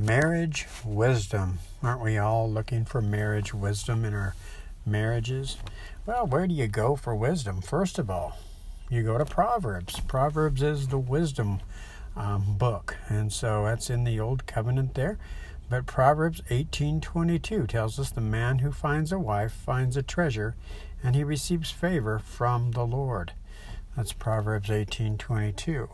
Marriage wisdom. Aren't we all looking for marriage wisdom in our marriages? Well, where do you go for wisdom? First of all, you go to Proverbs. Proverbs is the wisdom um, book, and so that's in the Old Covenant there. But Proverbs 18:22 tells us the man who finds a wife finds a treasure, and he receives favor from the Lord. That's Proverbs 18:22.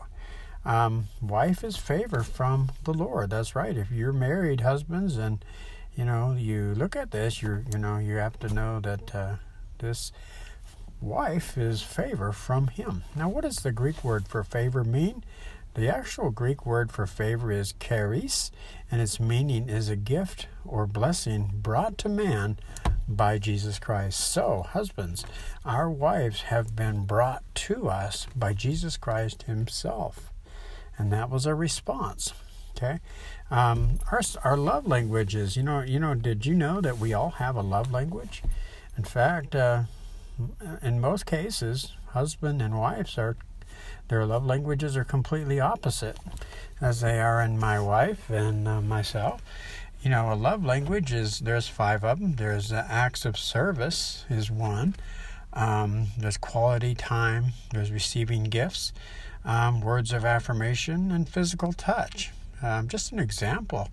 Um, wife is favor from the Lord. That's right. If you're married, husbands, and you know you look at this, you you know you have to know that uh, this wife is favor from Him. Now, what does the Greek word for favor mean? The actual Greek word for favor is charis, and its meaning is a gift or blessing brought to man by Jesus Christ. So, husbands, our wives have been brought to us by Jesus Christ Himself and that was a response. Okay, um, our our love languages. You know, you know. Did you know that we all have a love language? In fact, uh, in most cases, husband and wives are their love languages are completely opposite, as they are in my wife and uh, myself. You know, a love language is there's five of them. There's uh, acts of service is one. Um, there's quality time. There's receiving gifts um, words of affirmation, and physical touch. Um, just an example.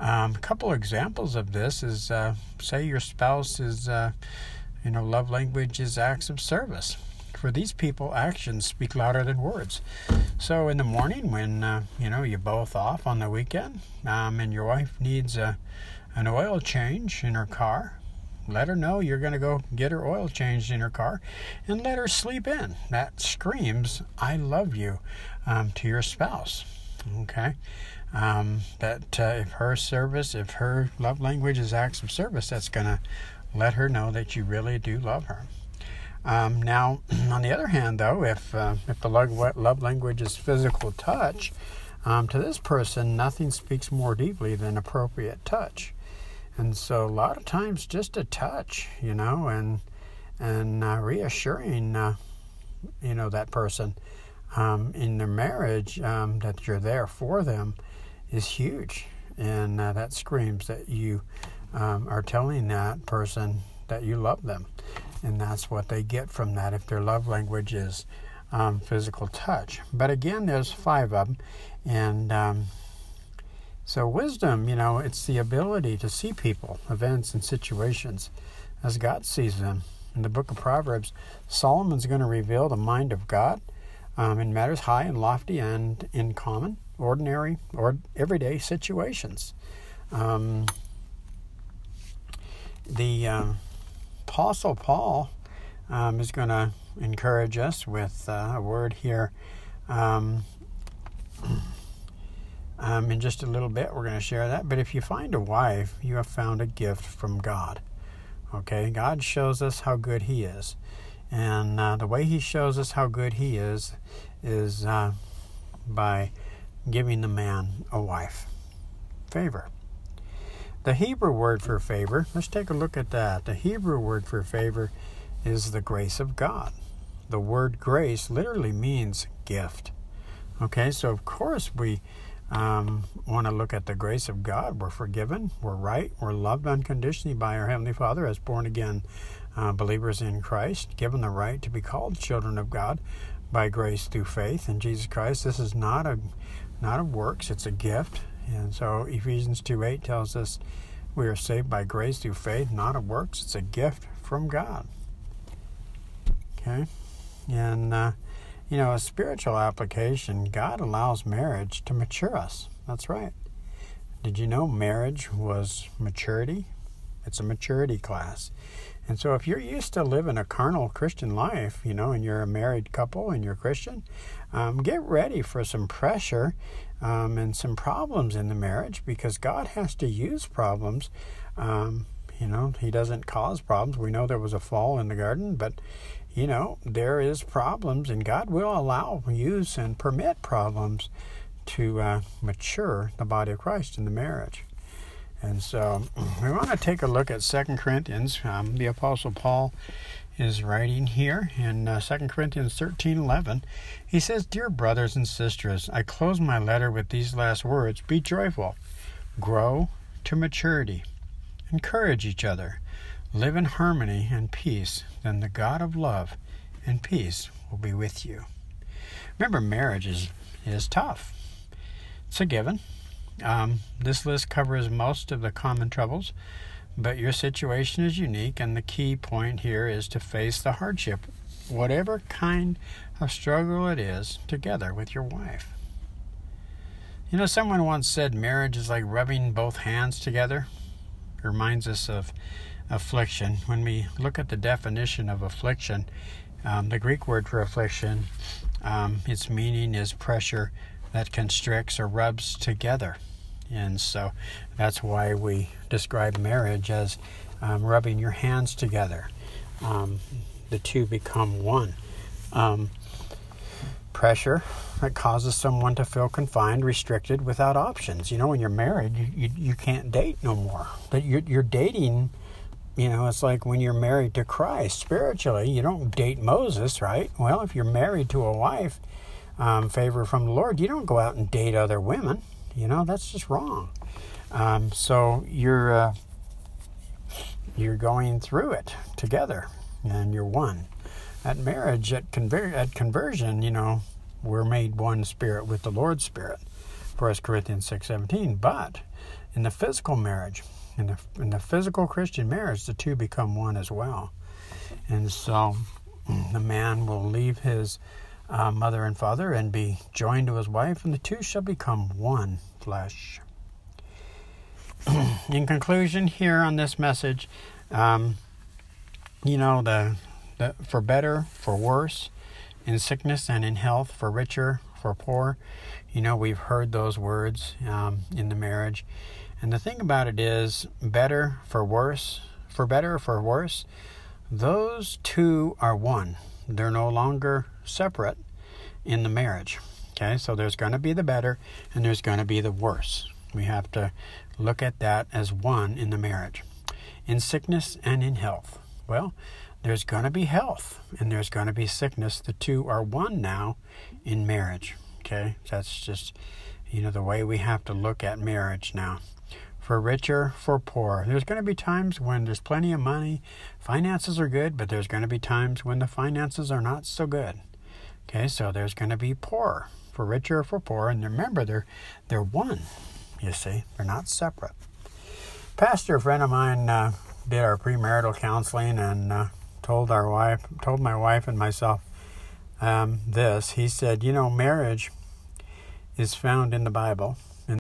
Um, a couple examples of this is uh, say your spouse is, uh, you know, love language is acts of service. For these people, actions speak louder than words. So in the morning, when uh, you know you're both off on the weekend, um, and your wife needs a, an oil change in her car, let her know you're going to go get her oil changed in her car and let her sleep in. That screams, I love you um, to your spouse. Okay? Um, uh, if her service, if her love language is acts of service, that's going to let her know that you really do love her. Um, now, on the other hand, though, if uh, if the love, love language is physical touch, um, to this person, nothing speaks more deeply than appropriate touch. And so a lot of times just a touch, you know, and and uh, reassuring, uh, you know, that person um, in their marriage um, that you're there for them is huge, and uh, that screams that you um, are telling that person that you love them, and that's what they get from that if their love language is um, physical touch. But again, there's five of them, and um, so, wisdom, you know, it's the ability to see people, events, and situations as God sees them. In the book of Proverbs, Solomon's going to reveal the mind of God um, in matters high and lofty and in common, ordinary, or everyday situations. Um, the uh, Apostle Paul um, is going to encourage us with uh, a word here. Um, in just a little bit, we're going to share that. But if you find a wife, you have found a gift from God. Okay? God shows us how good He is. And uh, the way He shows us how good He is is uh, by giving the man a wife. Favor. The Hebrew word for favor, let's take a look at that. The Hebrew word for favor is the grace of God. The word grace literally means gift. Okay, so of course we um, want to look at the grace of God. We're forgiven, we're right, we're loved unconditionally by our Heavenly Father as born again uh, believers in Christ, given the right to be called children of God by grace through faith in Jesus Christ. This is not a not of works, it's a gift. And so Ephesians 2 8 tells us we are saved by grace through faith, not of works. It's a gift from God. Okay? And uh, you know, a spiritual application, God allows marriage to mature us. That's right. Did you know marriage was maturity? It's a maturity class. And so if you're used to living a carnal Christian life, you know, and you're a married couple and you're Christian, um, get ready for some pressure um, and some problems in the marriage because God has to use problems. Um, you know, He doesn't cause problems. We know there was a fall in the garden, but you know, there is problems, and God will allow, use, and permit problems to uh, mature the body of Christ in the marriage. And so we want to take a look at Second Corinthians. Um, the Apostle Paul is writing here in uh, 2 Corinthians 13 11. He says, Dear brothers and sisters, I close my letter with these last words Be joyful, Grow to maturity. Encourage each other. Live in harmony and peace. Then the God of love and peace will be with you. Remember, marriage is, is tough. It's a given. Um, this list covers most of the common troubles, but your situation is unique, and the key point here is to face the hardship, whatever kind of struggle it is, together with your wife. You know, someone once said marriage is like rubbing both hands together. It reminds us of affliction. When we look at the definition of affliction, um, the Greek word for affliction, um, its meaning is pressure that constricts or rubs together. And so that's why we describe marriage as um, rubbing your hands together. Um, the two become one. Um, pressure that causes someone to feel confined, restricted, without options. You know, when you're married, you, you, you can't date no more. But you're, you're dating, you know, it's like when you're married to Christ spiritually, you don't date Moses, right? Well, if you're married to a wife, um, favor from the Lord, you don't go out and date other women. You know, that's just wrong. Um, so you're uh, you're going through it together, and you're one. At marriage, at conver- at conversion, you know, we're made one spirit with the Lord's Spirit. First Corinthians six seventeen. But in the physical marriage, in the in the physical Christian marriage, the two become one as well. And so the man will leave his uh, mother and father and be joined to his wife, and the two shall become one flesh. In conclusion, here on this message, um, you know, the, the for better, for worse, in sickness and in health, for richer, for poor. You know, we've heard those words um, in the marriage. And the thing about it is, better for worse, for better for worse, those two are one. They're no longer separate in the marriage. Okay, so there's going to be the better and there's going to be the worse. We have to look at that as one in the marriage. In sickness and in health. Well, there's going to be health and there's going to be sickness. The two are one now in marriage. Okay, that's just, you know, the way we have to look at marriage now for richer, for poor. There's going to be times when there's plenty of money, finances are good, but there's going to be times when the finances are not so good. Okay, so there's going to be poor, for richer for poor, and remember they're they're one. You see, they're not separate. Pastor, a friend of mine, uh, did our premarital counseling and uh, told our wife, told my wife and myself um, this. He said, you know, marriage is found in the Bible